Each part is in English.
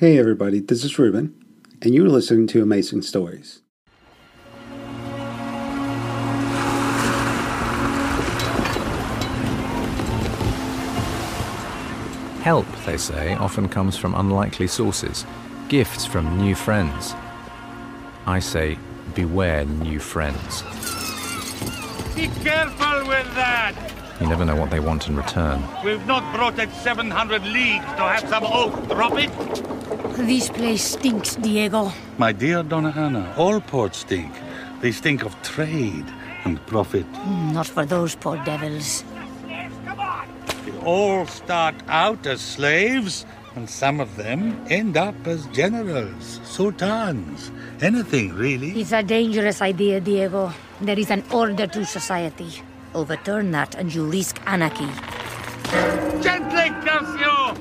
Hey everybody, this is Ruben, and you're listening to Amazing Stories. Help, they say, often comes from unlikely sources, gifts from new friends. I say, beware new friends. Be careful with that! You never know what they want in return. We've not brought it 700 leagues to have some oak drop it. This place stinks, Diego. My dear Donna Anna, all ports stink. They stink of trade and profit. Mm, not for those poor devils. They all start out as slaves, and some of them end up as generals, sultans, anything really. It's a dangerous idea, Diego. There is an order to society. Overturn that and you risk anarchy. Gently, Cassio!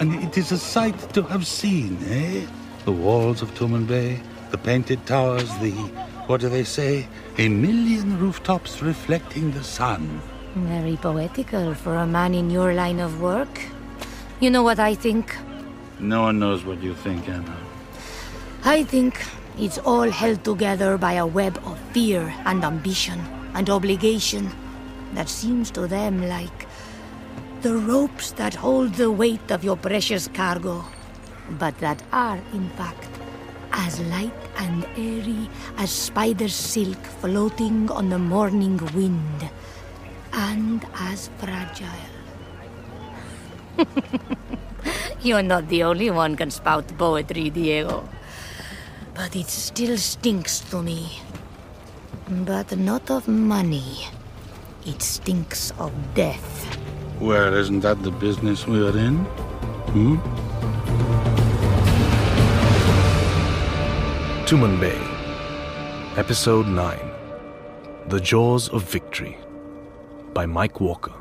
And it is a sight to have seen, eh? The walls of Tumanbay, the painted towers, the, what do they say? A million rooftops reflecting the sun. Very poetical for a man in your line of work. You know what I think? No one knows what you think, Anna. I think it's all held together by a web of fear and ambition and obligation that seems to them like the ropes that hold the weight of your precious cargo, but that are, in fact, as light and airy as spider's silk floating on the morning wind, and as fragile. You're not the only one can spout poetry, Diego. But it still stinks to me. But not of money. It stinks of death. Well, isn't that the business we are in? Hmm? Tumanbay, Episode 9 The Jaws of Victory by Mike Walker.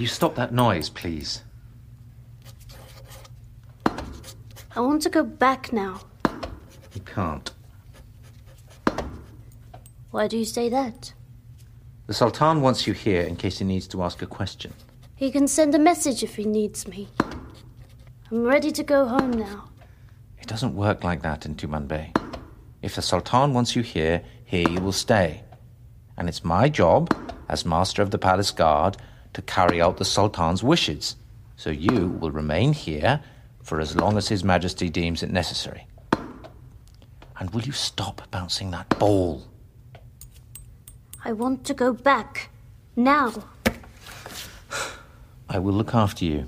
Will you stop that noise, please? I want to go back now. You can't. Why do you say that? The Sultan wants you here in case he needs to ask a question. He can send a message if he needs me. I'm ready to go home now. It doesn't work like that in Tumanbay. If the Sultan wants you here, here you will stay. And it's my job, as Master of the Palace Guard, to carry out the Sultan's wishes. So you will remain here for as long as His Majesty deems it necessary. And will you stop bouncing that ball? I want to go back. Now. I will look after you.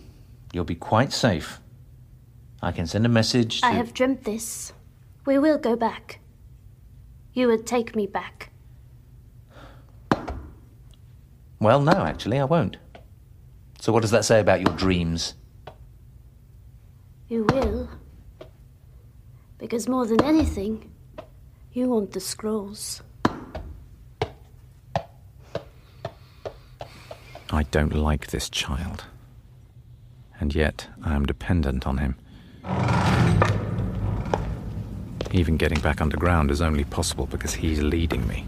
You'll be quite safe. I can send a message to. I have dreamt this. We will go back. You would take me back. Well, no, actually, I won't. So, what does that say about your dreams? You will. Because more than anything, you want the scrolls. I don't like this child. And yet, I am dependent on him. Even getting back underground is only possible because he's leading me.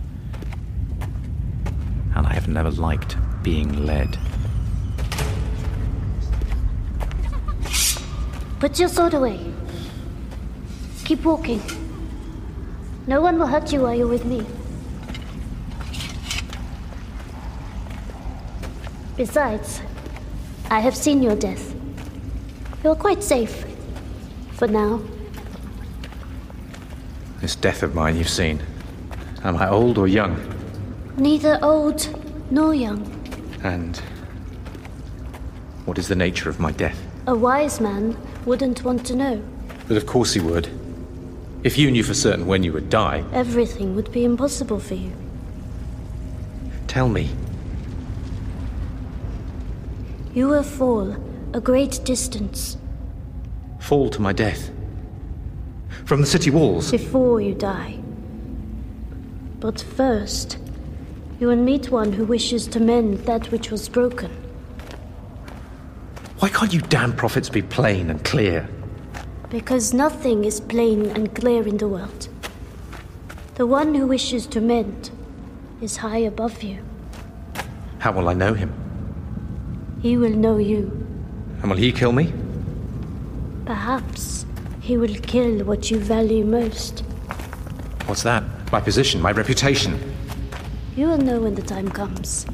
And I have never liked being led. Put your sword away. Keep walking. No one will hurt you while you're with me. Besides, I have seen your death. You're quite safe. For now. This death of mine you've seen. Am I old or young? Neither old nor young. And what is the nature of my death? A wise man wouldn't want to know. But of course he would. If you knew for certain when you would die, Everything would be impossible for you. tell me. You will fall a great distance Fall to my death. From the city walls. before you die. But first, you will meet one who wishes to mend that which was broken. Why can't you damn prophets be plain and clear? Because nothing is plain and clear in the world. The one who wishes to mend is high above you. How will I know him? He will know you. And will he kill me? Perhaps he will kill what you value most. What's that? My position, my reputation. You will know when the time comes.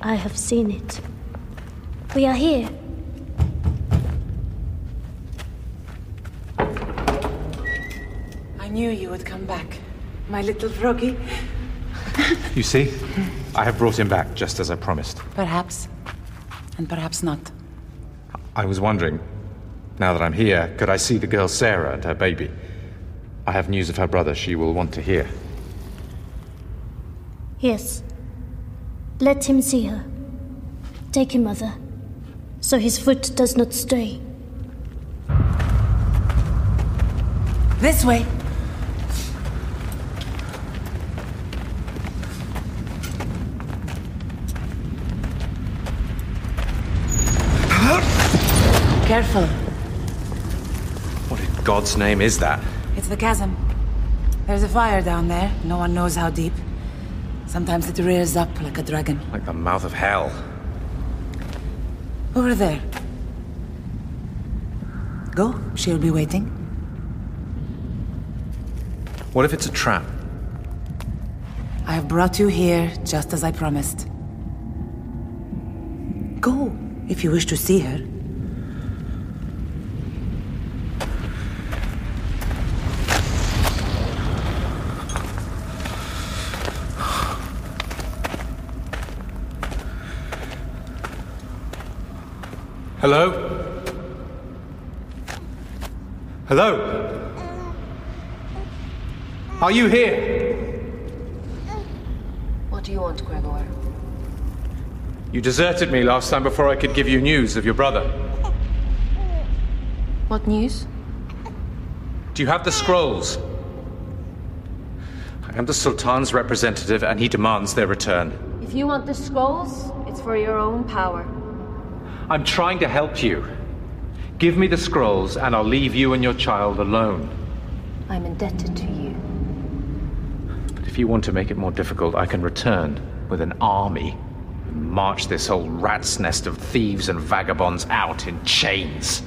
I have seen it. We are here. I knew you would come back, my little froggy. You see? I have brought him back just as I promised. Perhaps. And perhaps not. I was wondering, now that I'm here, could I see the girl Sarah and her baby? I have news of her brother she will want to hear. Yes. Let him see her. Take him, mother, so his foot does not stray. This way. Careful. What in God's name is that? It's the chasm. There's a fire down there. No one knows how deep. Sometimes it rears up like a dragon. Like the mouth of hell. Over there. Go. She'll be waiting. What if it's a trap? I have brought you here just as I promised. Go, if you wish to see her. Hello? Hello? Are you here? What do you want, Gregor? You deserted me last time before I could give you news of your brother. What news? Do you have the scrolls? I am the Sultan's representative, and he demands their return. If you want the scrolls, it's for your own power. I'm trying to help you. Give me the scrolls, and I'll leave you and your child alone. I'm indebted to you. But if you want to make it more difficult, I can return with an army and march this whole rat's nest of thieves and vagabonds out in chains.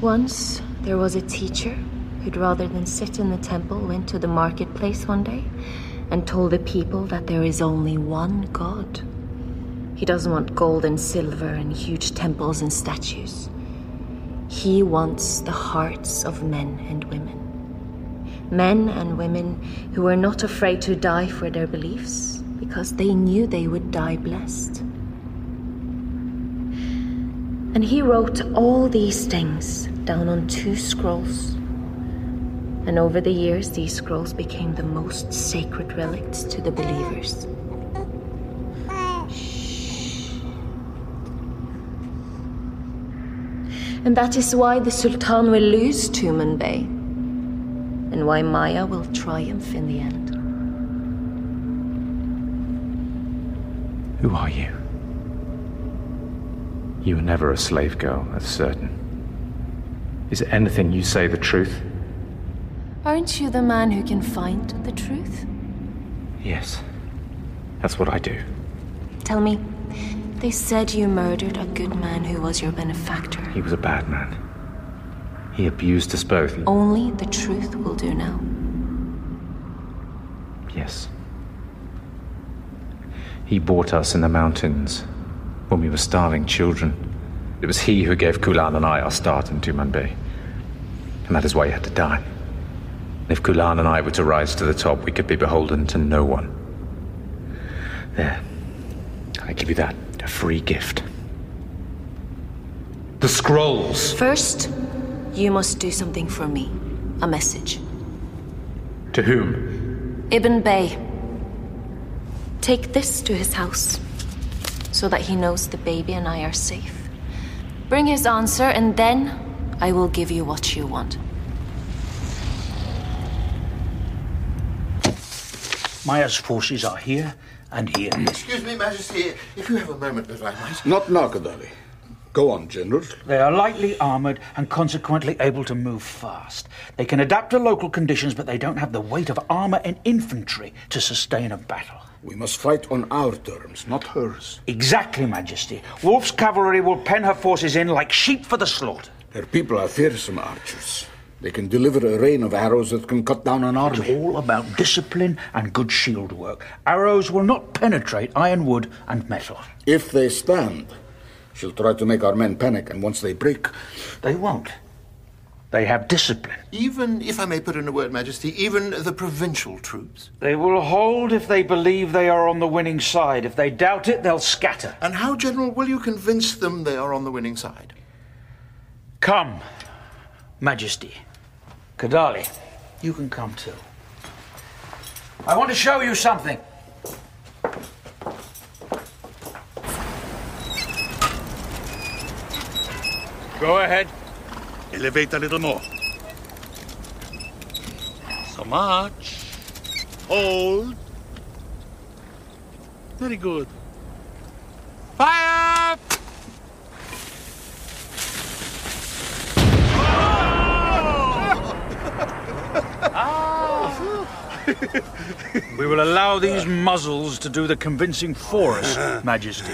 Once, there was a teacher who'd rather than sit in the temple went to the marketplace one day and told the people that there is only one God. He doesn't want gold and silver and huge temples and statues. He wants the hearts of men and women. Men and women who were not afraid to die for their beliefs because they knew they would die blessed. And he wrote all these things down on two scrolls. And over the years, these scrolls became the most sacred relics to the believers. And that is why the Sultan will lose Tumanbay, and why Maya will triumph in the end. Who are you? You were never a slave girl, that's certain. Is anything you say the truth? Aren't you the man who can find the truth? Yes. That's what I do. Tell me, they said you murdered a good man who was your benefactor. He was a bad man. He abused us both. Only the truth will do now. Yes. He bought us in the mountains when we were starving children. It was he who gave Kulan and I our start in Tumanbay. And that is why he had to die. If Kulan and I were to rise to the top, we could be beholden to no one. There. I give you that. A free gift. The scrolls! First, you must do something for me. A message. To whom? Ibn Bay. Take this to his house, so that he knows the baby and I are safe. Bring his answer, and then I will give you what you want. Maya's forces are here and here. Excuse me, Majesty, if you have a moment that I might. Not now, Kadali. Go on, General. They are lightly armored and consequently able to move fast. They can adapt to local conditions, but they don't have the weight of armor and infantry to sustain a battle. We must fight on our terms, not hers. Exactly, Majesty. Wolf's cavalry will pen her forces in like sheep for the slaughter. Her people are fearsome archers. They can deliver a rain of arrows that can cut down an army. It's all about discipline and good shield work. Arrows will not penetrate iron, wood, and metal. If they stand, she'll try to make our men panic, and once they break. They won't. They have discipline. Even, if I may put in a word, Majesty, even the provincial troops. They will hold if they believe they are on the winning side. If they doubt it, they'll scatter. And how, General, will you convince them they are on the winning side? Come, Majesty. Kadali, you can come too. I want to show you something. Go ahead. Elevate a little more. So much. Hold. Very good. Fire! We will allow these muzzles to do the convincing for us, Majesty.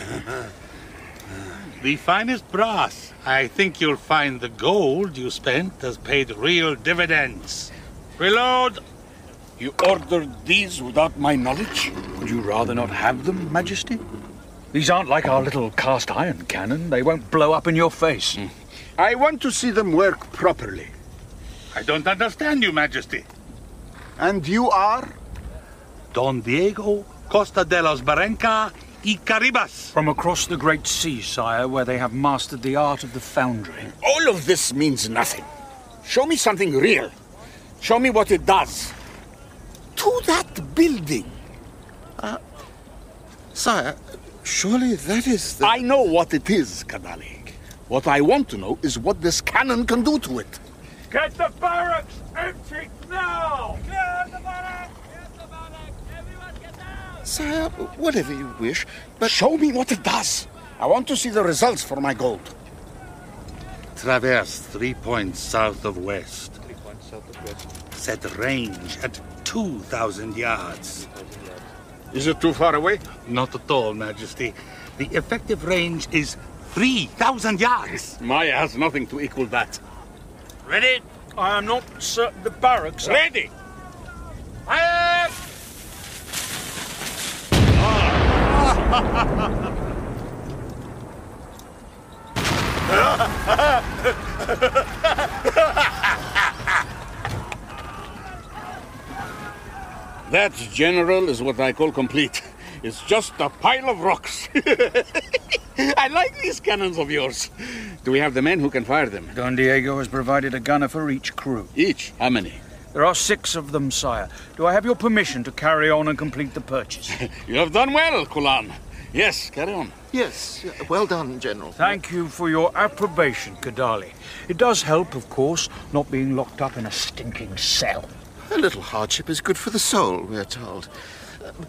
The finest brass. I think you'll find the gold you spent has paid real dividends. Reload! You ordered these without my knowledge? Would you rather not have them, Majesty? These aren't like our little cast iron cannon. They won't blow up in your face. Hmm. I want to see them work properly. I don't understand you, Majesty. And you are? Don Diego Costa de los Barranca y Caribas. From across the great sea, sire, where they have mastered the art of the foundry. All of this means nothing. Show me something real. Show me what it does. To that building. Uh, sire, surely that is the... I know what it is, Kadali. What I want to know is what this cannon can do to it. Get the barracks empty now! Clear the barracks! Clear the barracks! Everyone get down! Sire, whatever you wish, but... Show me what it does. I want to see the results for my gold. Traverse three points south of west. Set range at 2,000 yards. Is it too far away? Not at all, Majesty. The effective range is 3,000 yards. Maya has nothing to equal that. Ready? I am not certain the barracks are... Ready! That, General, is what I call complete. It's just a pile of rocks. I like these cannons of yours. Do we have the men who can fire them? Don Diego has provided a gunner for each crew. Each? How many? There are six of them, sire. Do I have your permission to carry on and complete the purchase? you have done well, Kulan. Yes, carry on. Yes, well done, General. Thank you for your approbation, Kadali. It does help, of course, not being locked up in a stinking cell. A little hardship is good for the soul, we're told.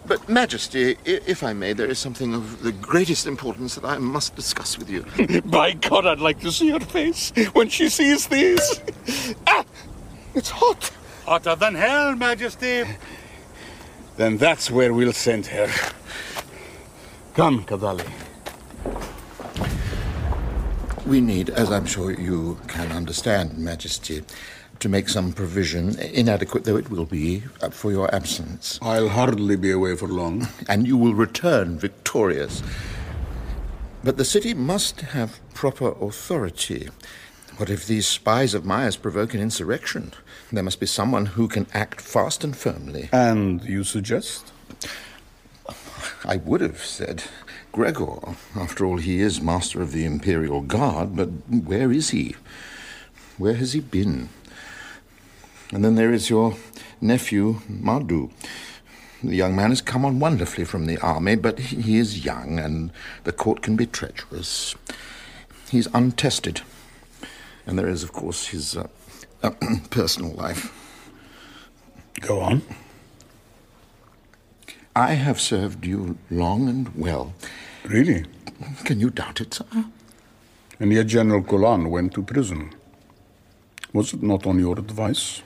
But, Majesty, i- if I may, there is something of the greatest importance that I must discuss with you. By God, I'd like to see her face when she sees these. ah, it's hot. Hotter than hell, Majesty. Then that's where we'll send her. Come, Kadali. We need, as I'm sure you can understand, Majesty, to make some provision, inadequate though it will be, uh, for your absence. I'll hardly be away for long. And you will return victorious. But the city must have proper authority. What if these spies of Maya's provoke an insurrection? There must be someone who can act fast and firmly. And you suggest? I would have said Gregor. After all, he is master of the Imperial Guard, but where is he? Where has he been? And then there is your nephew, Madhu. The young man has come on wonderfully from the army, but he is young, and the court can be treacherous. He's untested. And there is, of course, his uh, personal life. Go on. I have served you long and well. Really? Can you doubt it, sir? And yet General Kulan went to prison. Was it not on your advice?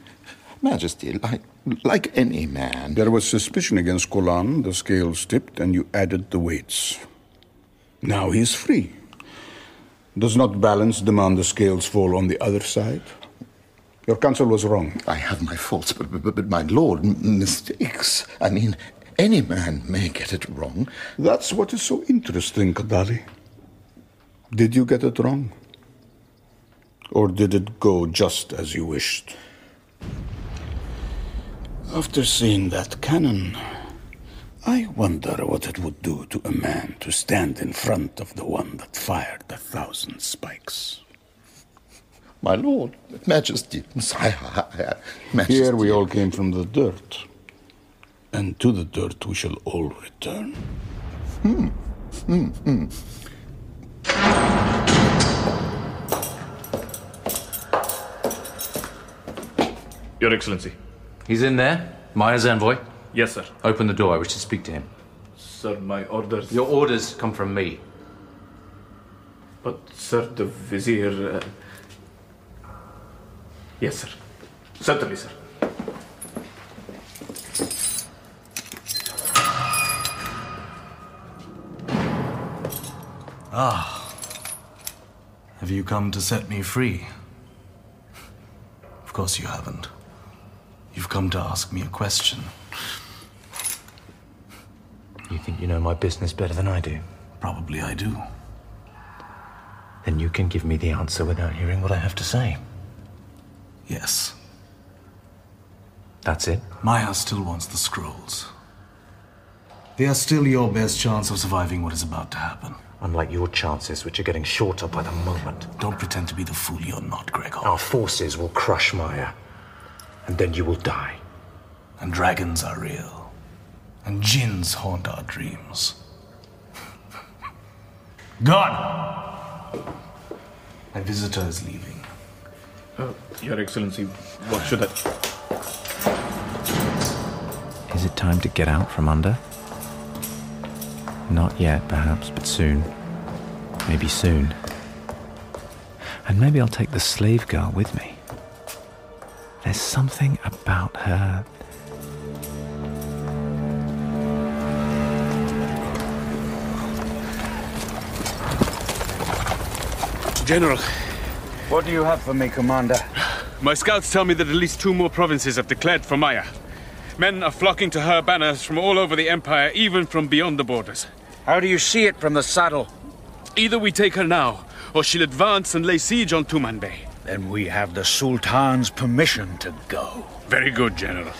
Majesty, like, like any man. There was suspicion against Kulan, the scales tipped, and you added the weights. Now he is free. Does not balance demand the scales fall on the other side? Your counsel was wrong. I have my faults, but, but, but my lord, mistakes. I mean, any man may get it wrong. That's what is so interesting, Kadali. Did you get it wrong? Or did it go just as you wished? After seeing that cannon, I wonder what it would do to a man to stand in front of the one that fired a thousand spikes. My lord, Majesty, Majesty. Here we all came from the dirt. And to the dirt we shall all return. Hmm. Hmm. Hmm. Your Excellency. He's in there? Maya's envoy? Yes, sir. Open the door. I wish to speak to him. Sir, my orders. Your orders come from me. But, sir, the Vizier. Uh... Yes, sir. Certainly, sir. Ah. Have you come to set me free? Of course you haven't. You've come to ask me a question. You think you know my business better than I do? Probably I do. Then you can give me the answer without hearing what I have to say. Yes. That's it? Maya still wants the scrolls. They are still your best chance of surviving what is about to happen. Unlike your chances, which are getting shorter by the moment. Don't pretend to be the fool you're not, Gregor. Our forces will crush Maya. And then you will die. And dragons are real. And jinns haunt our dreams. Gone! My visitor is leaving. Oh, Your Excellency, what should I. Is it time to get out from under? Not yet, perhaps, but soon. Maybe soon. And maybe I'll take the slave girl with me. There's something about her. General. What do you have for me, Commander? My scouts tell me that at least two more provinces have declared for Maya. Men are flocking to her banners from all over the Empire, even from beyond the borders. How do you see it from the saddle? Either we take her now, or she'll advance and lay siege on Tumanbay. Then we have the Sultan's permission to go. Very good, General.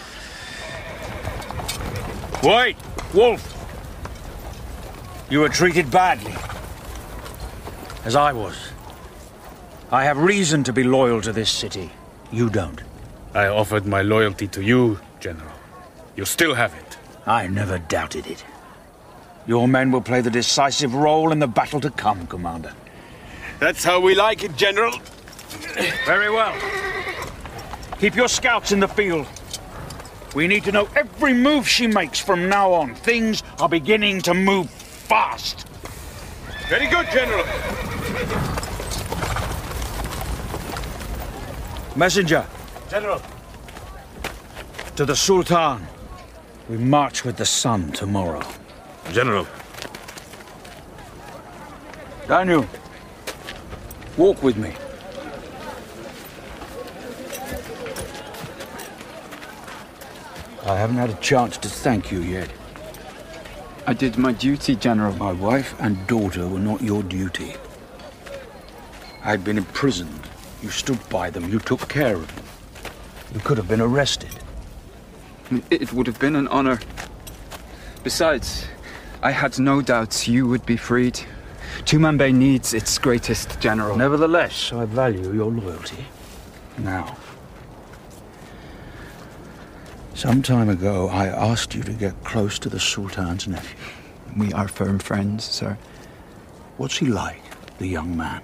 Wait, Wolf! You were treated badly. As I was. I have reason to be loyal to this city. You don't. I offered my loyalty to you, General. You still have it. I never doubted it. Your men will play the decisive role in the battle to come, Commander. That's how we like it, General. Very well. Keep your scouts in the field. We need to know every move she makes from now on. Things are beginning to move fast. Very good, General. Messenger, General. to the Sultan. We march with the sun tomorrow. General. Daniel, walk with me. I haven't had a chance to thank you yet. I did my duty, General. My wife and daughter were not your duty. I'd been imprisoned. You stood by them. You took care of them. You could have been arrested. It would have been an honor. Besides, I had no doubts you would be freed. Tumanbay needs its greatest general. Nevertheless, I value your loyalty. Now, some time ago, I asked you to get close to the Sultan's nephew. We are firm friends, sir. What's he like, the young man?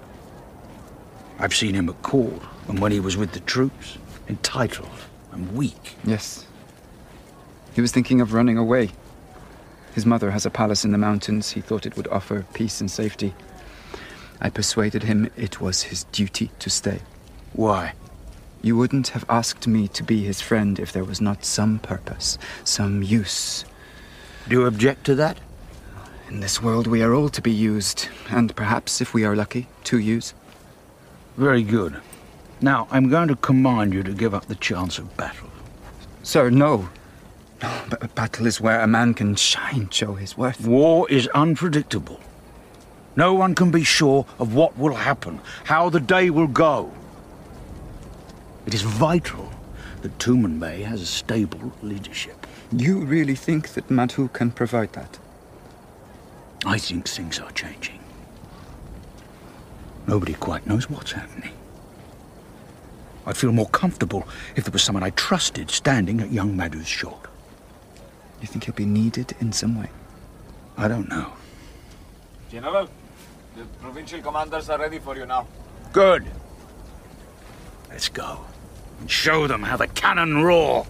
I've seen him at court and when he was with the troops. Entitled and weak. Yes. He was thinking of running away. His mother has a palace in the mountains. He thought it would offer peace and safety. I persuaded him it was his duty to stay. Why? You wouldn't have asked me to be his friend if there was not some purpose, some use. Do you object to that? In this world, we are all to be used, and perhaps, if we are lucky, to use. Very good. Now, I'm going to command you to give up the chance of battle. Sir, no. No, but a battle is where a man can shine, show his worth. War is unpredictable. No one can be sure of what will happen, how the day will go. It is vital that Tumanbay has a stable leadership. You really think that Madhu can provide that? I think things are changing. Nobody quite knows what's happening. I'd feel more comfortable if there was someone I trusted standing at young Madhu's shoulder. You think he'll be needed in some way? I don't know. General, the provincial commanders are ready for you now. Good. Let's go and show them how the cannon roar.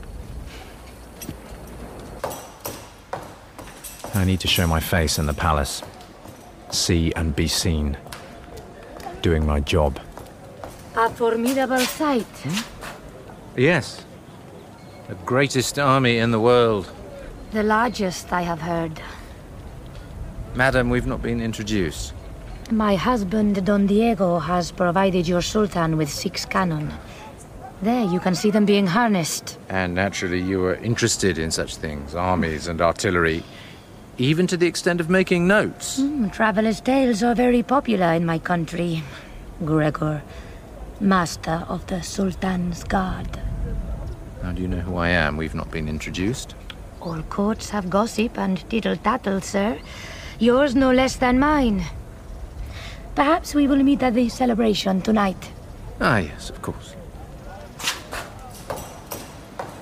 I need to show my face in the palace. See and be seen. Doing my job. A formidable sight. Hmm? Yes. The greatest army in the world. The largest, I have heard. Madam, we've not been introduced. My husband, Don Diego, has provided your sultan with six cannon. There, you can see them being harnessed. And naturally, you were interested in such things armies and artillery, even to the extent of making notes. Mm, travelers' tales are very popular in my country. Gregor, master of the Sultan's Guard. How do you know who I am? We've not been introduced. All courts have gossip and tittle tattle, sir. Yours no less than mine. Perhaps we will meet at the celebration tonight. Ah, yes, of course.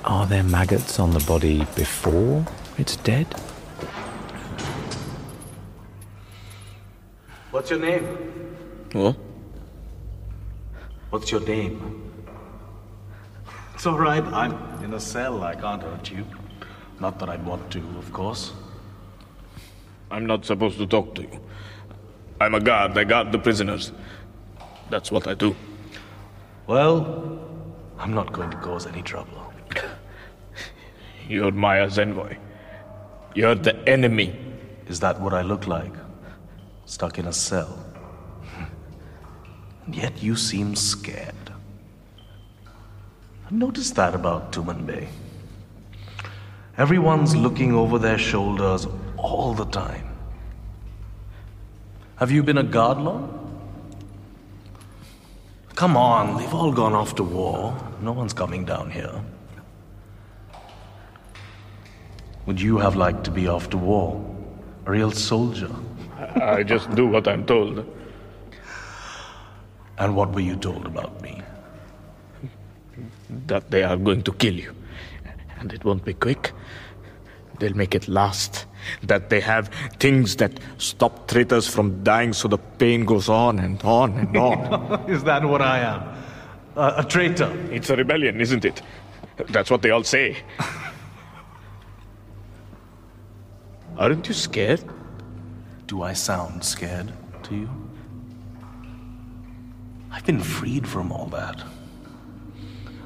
Are there maggots on the body before it's dead? What's your name? What? What's your name? It's all right. I'm in a cell. I can't hurt you. Not that I'd want to, of course. I'm not supposed to talk to you. I'm a guard. I guard the prisoners. That's what I do. Well, I'm not going to cause any trouble. You're Maya's envoy. You're the enemy. Is that what I look like? Stuck in a cell? And yet you seem scared. I've noticed that about Tumanbay. Everyone's looking over their shoulders all the time. Have you been a guard long? Come on, they've all gone off to war. No one's coming down here. Would you have liked to be off to war? A real soldier? I just do what I'm told. And what were you told about me? That they are going to kill you. And it won't be quick. They'll make it last. That they have things that stop traitors from dying so the pain goes on and on and on. Is that what I am? Uh, a traitor? It's a rebellion, isn't it? That's what they all say. Aren't you scared? Do I sound scared to you? I've been freed from all that.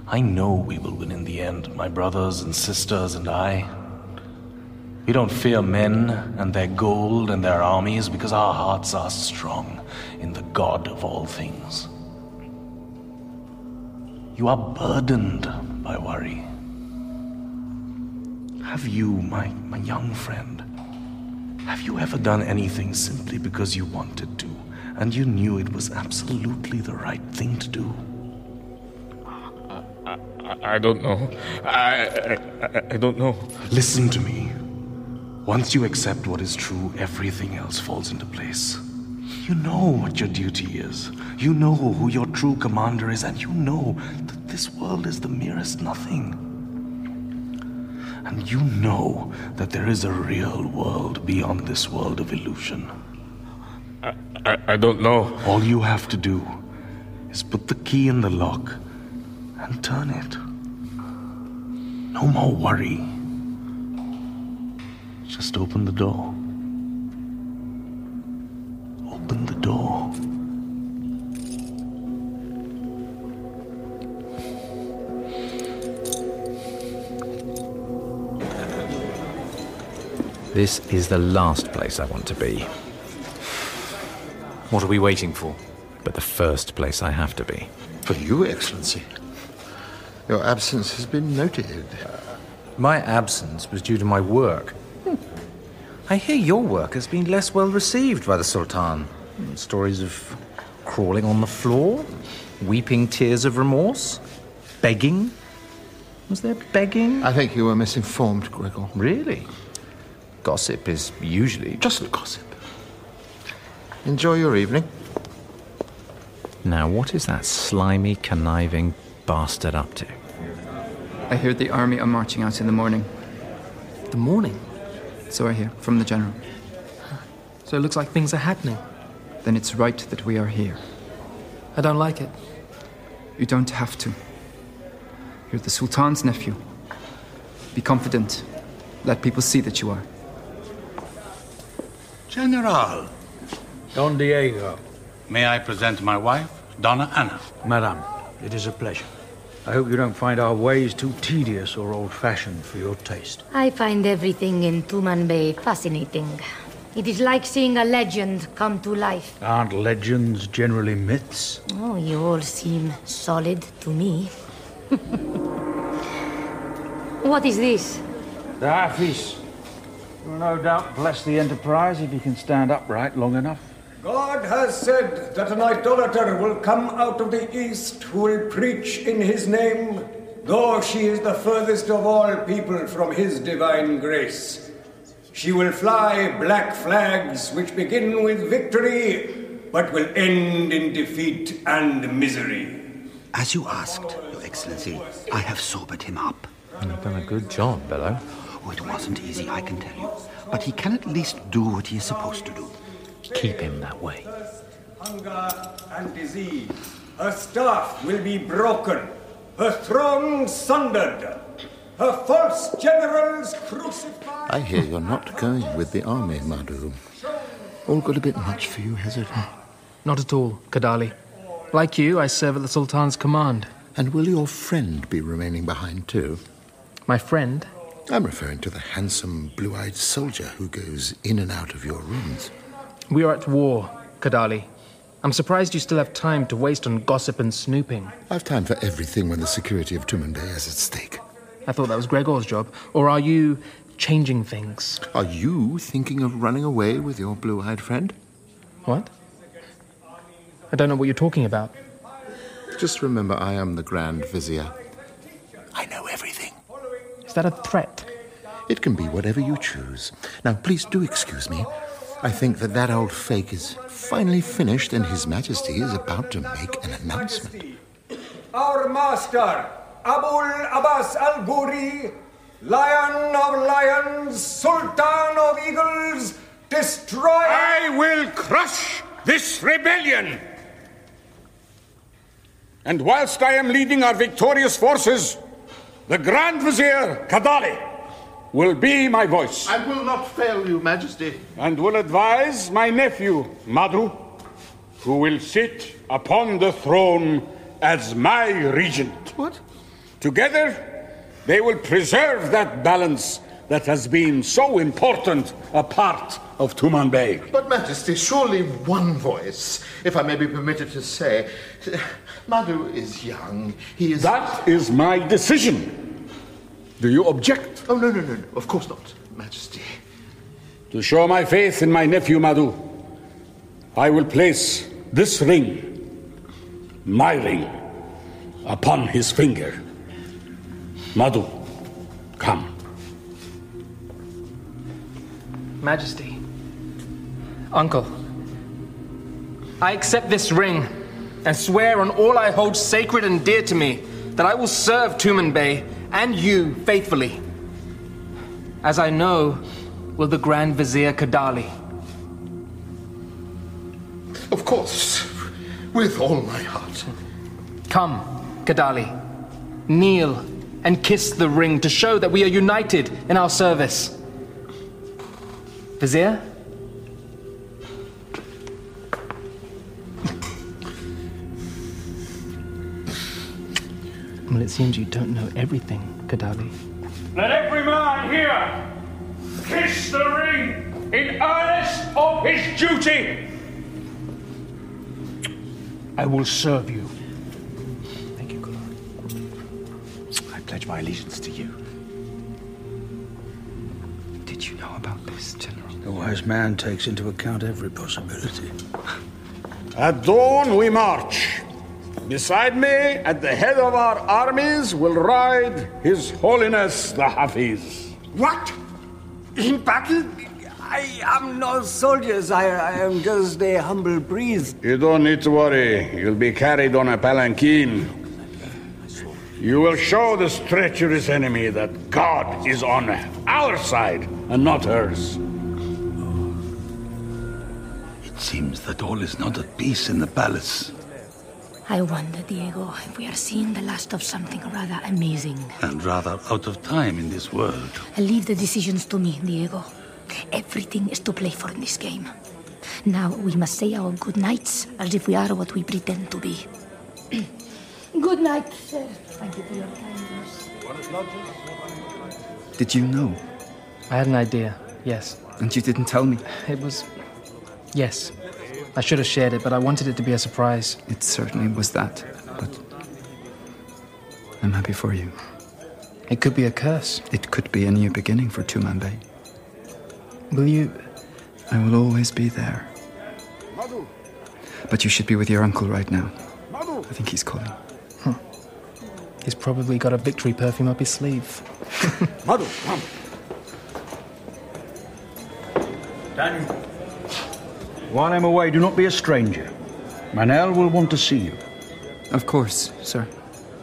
I know we will win in the end, my brothers and sisters and I. We don't fear men and their gold and their armies because our hearts are strong in the God of all things. You are burdened by worry. Have you, my, my young friend, have you ever done anything simply because you wanted to and you knew it was absolutely the right thing to do? I, I don't know. I, I, I don't know. Listen to me. Once you accept what is true, everything else falls into place. You know what your duty is. You know who your true commander is, and you know that this world is the merest nothing. And you know that there is a real world beyond this world of illusion. I, I, I don't know. All you have to do is put the key in the lock and turn it. No more worry. Just open the door. Open the door. This is the last place I want to be. What are we waiting for? But the first place I have to be. For you, Excellency. Your absence has been noted. My absence was due to my work. Hmm. I hear your work has been less well received by the Sultan. Stories of crawling on the floor, weeping tears of remorse, begging. Was there begging? I think you were misinformed, Gregor. Really? Gossip is usually. Just gossip. Enjoy your evening. Now, what is that slimy, conniving bastard up to? I hear the army are marching out in the morning. The morning? So I hear from the general. So it looks like things are happening. Then it's right that we are here. I don't like it. You don't have to. You're the Sultan's nephew. Be confident. Let people see that you are. General, Don Diego. may I present my wife, Donna Anna? Madame, it is a pleasure. I hope you don't find our ways too tedious or old fashioned for your taste. I find everything in Tumanbay fascinating. It is like seeing a legend come to life. Aren't legends generally myths? Oh, you all seem solid to me. what is this? The Hafiz will no doubt bless the enterprise if he can stand upright long enough. God has said that an idolater will come out of the east who will preach in his name, though she is the furthest of all people from his divine grace. She will fly black flags which begin with victory, but will end in defeat and misery. As you asked, Your Excellency, I have sobered him up. You've done a good job, Bello. Oh, it wasn't easy, I can tell you. But he can at least do what he is supposed to do. Keep him that way. Hunger and disease. Her staff will be broken, her throne sundered, her false generals crucified. I hear you're not going with the army, Madhu. All got a bit much for you, has it? Not at all, Kadali. Like you, I serve at the Sultan's command. And will your friend be remaining behind too? My friend? I'm referring to the handsome, blue eyed soldier who goes in and out of your rooms. We are at war, Kadali. I'm surprised you still have time to waste on gossip and snooping. I've time for everything when the security of Tumanbay is at stake. I thought that was Gregor's job. Or are you changing things? Are you thinking of running away with your blue eyed friend? What? I don't know what you're talking about. Just remember, I am the Grand Vizier. I know that a threat? It can be whatever you choose. Now, please do excuse me. I think that that old fake is finally finished and His Majesty is about to make an announcement. Our master, Abul Abbas Al Ghuri, Lion of Lions, Sultan of Eagles, destroy. I will crush this rebellion! And whilst I am leading our victorious forces, the Grand Vizier Kadali will be my voice. I will not fail you, Majesty. And will advise my nephew, Madhu, who will sit upon the throne as my regent. What? Together, they will preserve that balance that has been so important a part of Tumanbay. But, Majesty, surely one voice, if I may be permitted to say. Madhu is young. He is. That is my decision. Do you object? Oh, no, no, no, no. Of course not, Majesty. To show my faith in my nephew Madhu, I will place this ring, my ring, upon his finger. Madhu, come. Majesty. Uncle. I accept this ring and swear on all I hold sacred and dear to me that I will serve Tumanbay and you faithfully. As I know, will the Grand Vizier Kadali. Of course, with all my heart. Come, Kadali. Kneel and kiss the ring to show that we are united in our service. Vizier? Well, it seems you don't know everything, Kadali. Let every man here kiss the ring in earnest of his duty. I will serve you. Thank you, Kulan. I pledge my allegiance to you. Did you know about this, General? The wise man takes into account every possibility. At dawn we march. Beside me, at the head of our armies, will ride His Holiness the Hafiz. What? In battle? I am no soldier, sire. I am just a humble priest. You don't need to worry. You'll be carried on a palanquin. You will show this treacherous enemy that God is on our side and not hers. It seems that all is not at peace in the palace, I wonder, Diego, if we are seeing the last of something rather amazing. and rather out of time in this world. I leave the decisions to me, Diego. Everything is to play for in this game. Now we must say our good nights as if we are what we pretend to be. good night, sir. Thank you for your kindness. Did you know? I had an idea, yes. And you didn't tell me? It was. Yes. I should have shared it, but I wanted it to be a surprise. It certainly was that, but. I'm happy for you. It could be a curse. It could be a new beginning for Tumanbay. Will you. I will always be there. But you should be with your uncle right now. I think he's calling. He's probably got a victory perfume up his sleeve. Madhu, come. Daniel. While I'm away, do not be a stranger. Manel will want to see you. Of course, sir.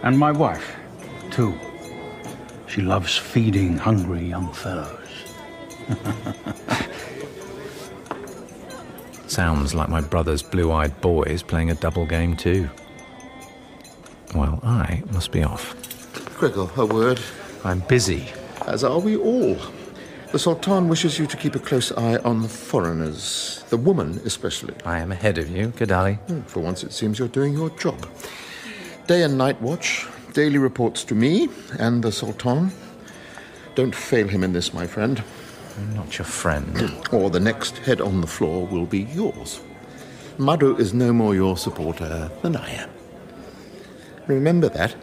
And my wife, too. She loves feeding hungry young fellows. Sounds like my brother's blue eyed boy is playing a double game too. Well, I must be off. Gregor, a word. I'm busy. As are we all. The Sultan wishes you to keep a close eye on the foreigners, the woman especially. I am ahead of you, Kadali. Hmm, For once, it seems you're doing your job. Day and night watch, daily reports to me and the Sultan. Don't fail him in this, my friend. I'm not your friend. or the next head on the floor will be yours. Madhu is no more your supporter than I am. Remember that.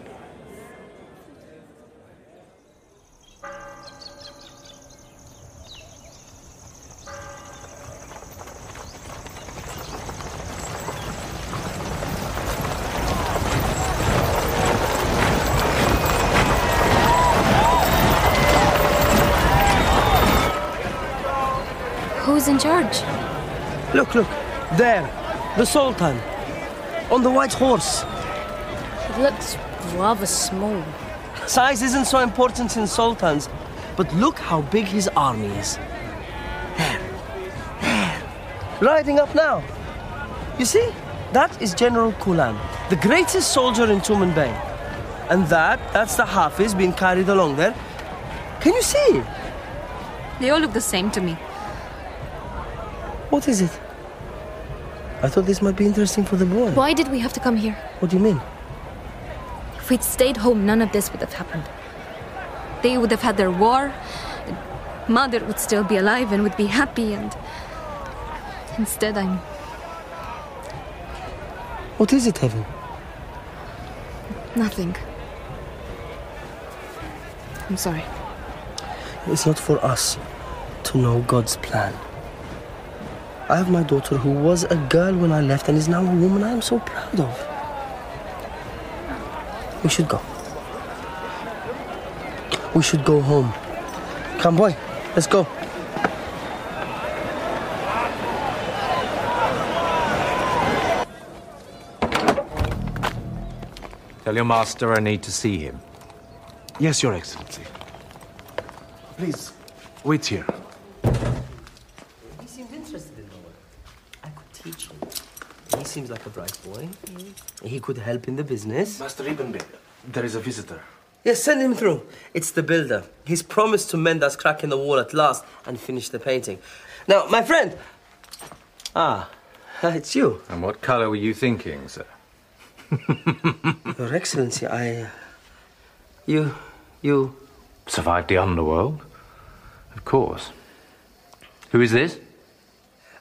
The Sultan, on the white horse. It looks rather small. Size isn't so important in sultans, but look how big his army is. There, there, riding up now. You see, that is General Kulan, the greatest soldier in Tumanbay. And that, that's the Hafiz being carried along there. Can you see? They all look the same to me. What is it? I thought this might be interesting for the boy. Why did we have to come here? What do you mean? If we'd stayed home, none of this would have happened. They would have had their war. Mother would still be alive and would be happy, and instead, I'm. What is it, Heaven? nothing. I'm sorry. It's not for us to know God's plan. I have my daughter who was a girl when I left and is now a woman I am so proud of. We should go. We should go home. Come, boy, let's go. Tell your master I need to see him. Yes, Your Excellency. Please, wait here. He seemed interested in Noah. I could teach him. He seems like a bright boy. He could help in the business. Master Ibn there is a visitor. Yes, send him through. It's the builder. He's promised to mend us crack in the wall at last and finish the painting. Now, my friend. Ah, it's you. And what colour were you thinking, sir? Your Excellency, I. uh, You. You. Survived the underworld? Of course. Who is this?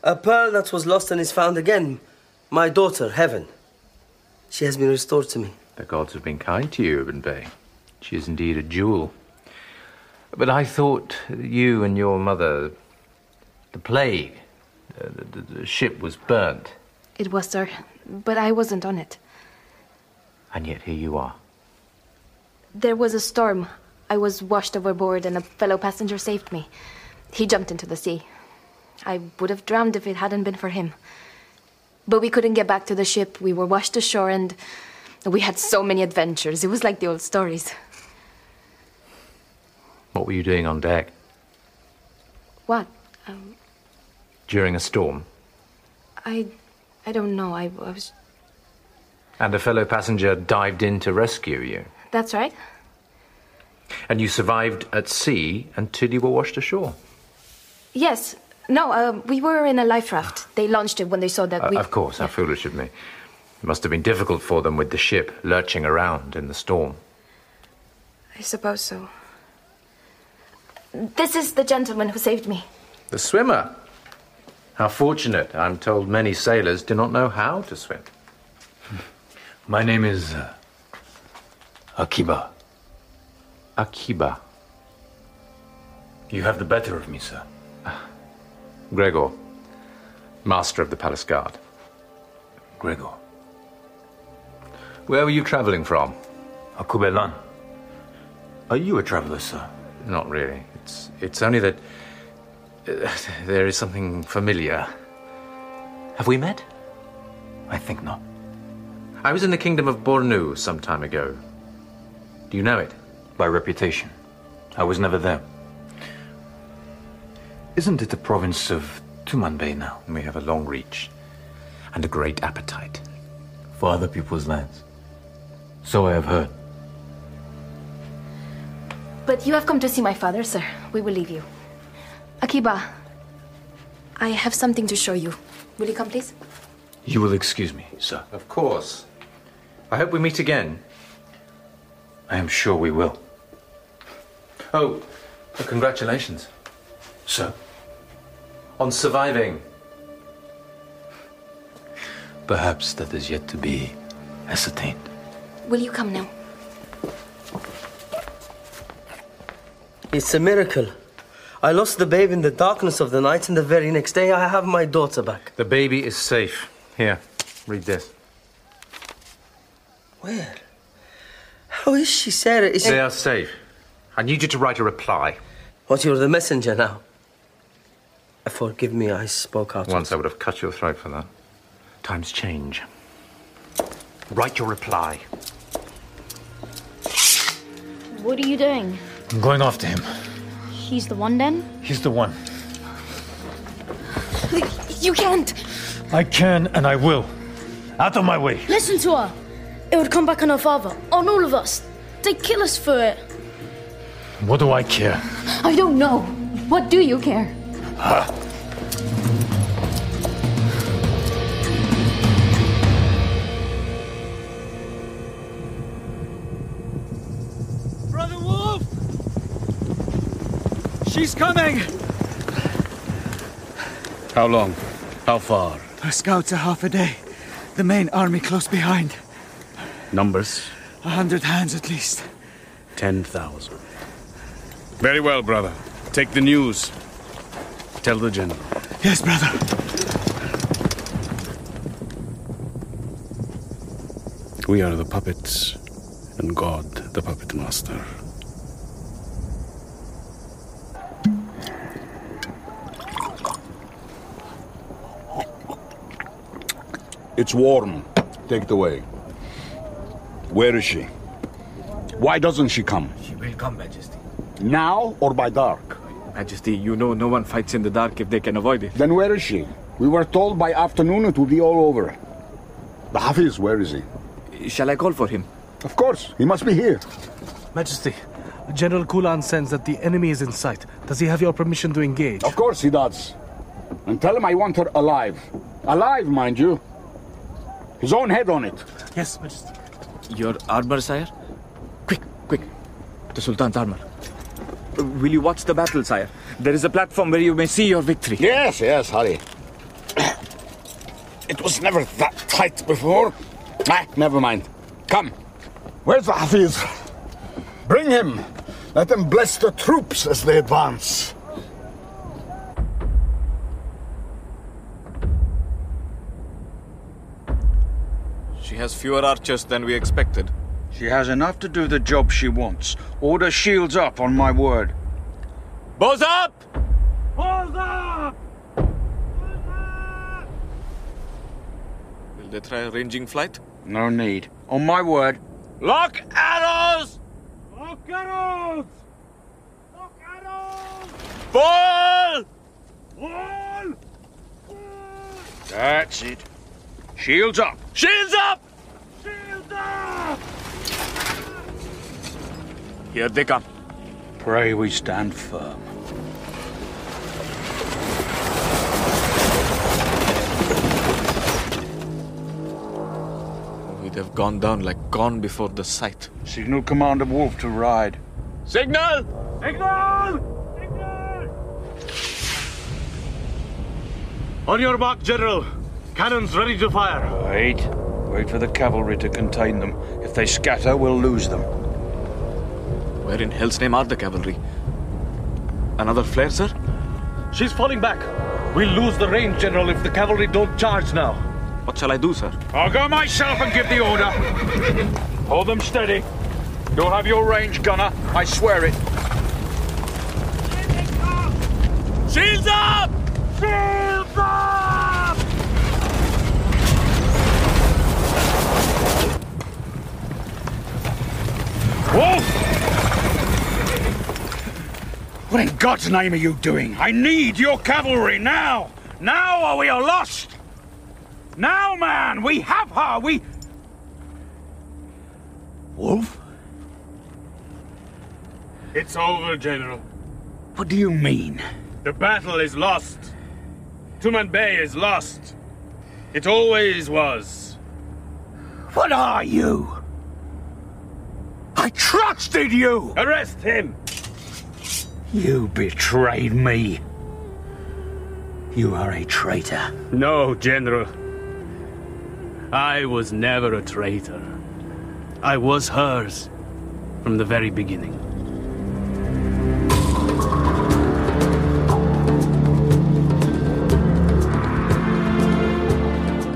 A pearl that was lost and is found again. My daughter, Heaven. She has been restored to me. The gods have been kind to you, Urban Bay. She is indeed a jewel. But I thought you and your mother. The plague. uh, The, the, the ship was burnt. It was, sir, but I wasn't on it. And yet here you are. There was a storm. I was washed overboard, and a fellow passenger saved me. He jumped into the sea. I would have drowned if it hadn't been for him. But we couldn't get back to the ship. We were washed ashore, and we had so many adventures. It was like the old stories. What were you doing on deck What? Um, during a storm? I, I don't know. I, I was. And a fellow passenger dived in to rescue you. That's right. And you survived at sea until you were washed ashore. Yes. No. Uh, we were in a life raft. They launched it when they saw that Uh, we. of course, how foolish of me. It must have been difficult for them with the ship lurching around in the storm. I suppose so. This is the gentleman who saved me. The swimmer. How fortunate. I'm told many sailors do not know how to swim. My name is uh, Akiba. Akiba. You have the better of me, sir. Gregor, master of the palace guard. Gregor. Where were you traveling from? Akubelan. Are you a traveler, sir? Not really. It's it's only that uh, there is something familiar. Have we met? I think not. I was in the kingdom of Bornu some time ago. Do you know it? By reputation. I was never there. Isn't it the province of Tumanbay now? We have a long reach and a great appetite. For other people's lands. So I have heard. But you have come to see my father, sir. We will leave you. Akiba, I have something to show you. Will you come, please? You will excuse me, sir. Of course. I hope we meet again. I am sure we will. Oh, congratulations. Sir? On surviving. Perhaps that is yet to be ascertained. Will you come now? It's a miracle. I lost the babe in the darkness of the night, and the very next day I have my daughter back. The baby is safe. Here, read this. Where? How is she, Sarah? Is They she... are safe. I need you to write a reply. What, you're the messenger now? Forgive me, I spoke out. Once I would have cut your throat for that. Times change. Write your reply. What are you doing? I'm going after him. He's the one then? He's the one. You can't! I can and I will. Out of my way. Listen to her. It would come back on her father, on all of us. They'd kill us for it. What do I care? I don't know. What do you care? Brother Wolf! She's coming! How long? How far? Our scouts are half a day. The main army close behind. Numbers? A hundred hands at least. Ten thousand. Very well, brother. Take the news. Tell the general. Yes, brother. We are the puppets, and God the puppet master. It's warm. Take it away. Where is she? Why doesn't she come? She will come, Majesty. Now or by dark? Majesty, you know no one fights in the dark if they can avoid it. Then where is she? We were told by afternoon it would be all over. The Hafiz, where is he? Shall I call for him? Of course, he must be here. Majesty, General Kulan sends that the enemy is in sight. Does he have your permission to engage? Of course he does. And tell him I want her alive. Alive, mind you. His own head on it. Yes, Majesty. Your armor, sire? Quick, quick. The Sultan's armor. Will you watch the battle, sire? There is a platform where you may see your victory. Yes, yes, hurry. It was never that tight before. Ah, never mind. Come. Where's the Hafiz? Bring him. Let them bless the troops as they advance. She has fewer archers than we expected. She has enough to do the job she wants. Order shields up, on my word. Bows up! Bows up! Will they try a ranging flight? No need. On my word. Lock arrows! Lock arrows! Lock arrows! Fall! Fall! That's it. Shields up! Shields up! Shields up! Here they come. Pray we stand firm. We'd have gone down like gone before the sight. Signal Commander Wolf to ride. Signal! Signal! On your mark, General. Cannons ready to fire. Wait. Wait for the cavalry to contain them. If they scatter, we'll lose them. Where in hell's name are the cavalry? Another flare, sir? She's falling back. We'll lose the range, General, if the cavalry don't charge now. What shall I do, sir? I'll go myself and give the order. Hold them steady. You'll have your range, gunner. I swear it. Shields up! Shields What in God's name are you doing? I need your cavalry now! Now or we are lost! Now, man! We have her! We. Wolf? It's over, General. What do you mean? The battle is lost. Tumanbay is lost. It always was. What are you? I trusted you! Arrest him! You betrayed me. You are a traitor. No, General. I was never a traitor. I was hers from the very beginning.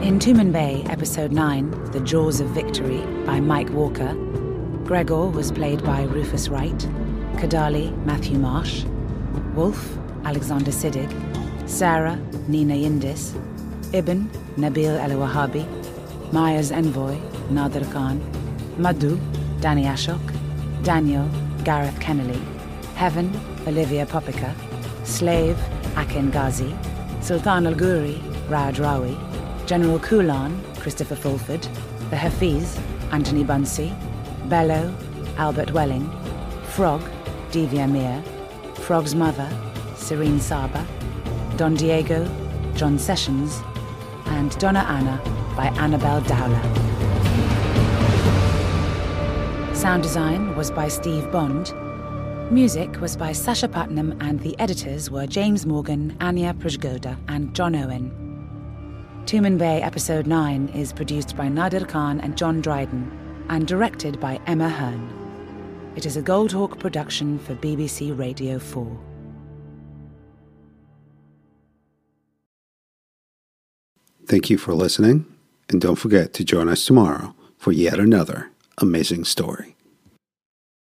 In Tumanbay, Episode 9, The Jaws of Victory, by Mike Walker, Gregor was played by Rufus Wright, Kadali, Matthew Marsh, Wolf, Alexander Siddig, Sarah, Nina Yindis, Ibn, Nabil Elouahabi, Maya's Envoy, Nadir Khan, Madhu, Danny Ashok, Daniel, Gareth Kennerley, Heaven, Olivia Popica, Slave, Akin Gazi, Sultan Al Ghuri, Raj Rawi, General Kulan, Christopher Fulford, the Hafiz, Antony Bunsee, Bello, Albert Welling, Frog, Divya Mir, Frog's mother, Sirine Saba, Don Diego, John Sessions, and Donna Anna by Annabelle Dowler. Sound design was by Steve Bond. Music was by Sacha Putnam, and the editors were James Morgan, Anya Prajgoda, and John Owen. Tumanbay Episode 9 is produced by Nadir Khan and John Dryden and directed by Emma Hearn. It is a Goldhawk production for BBC Radio 4. Thank you for listening, and don't forget to join us tomorrow for yet another amazing story.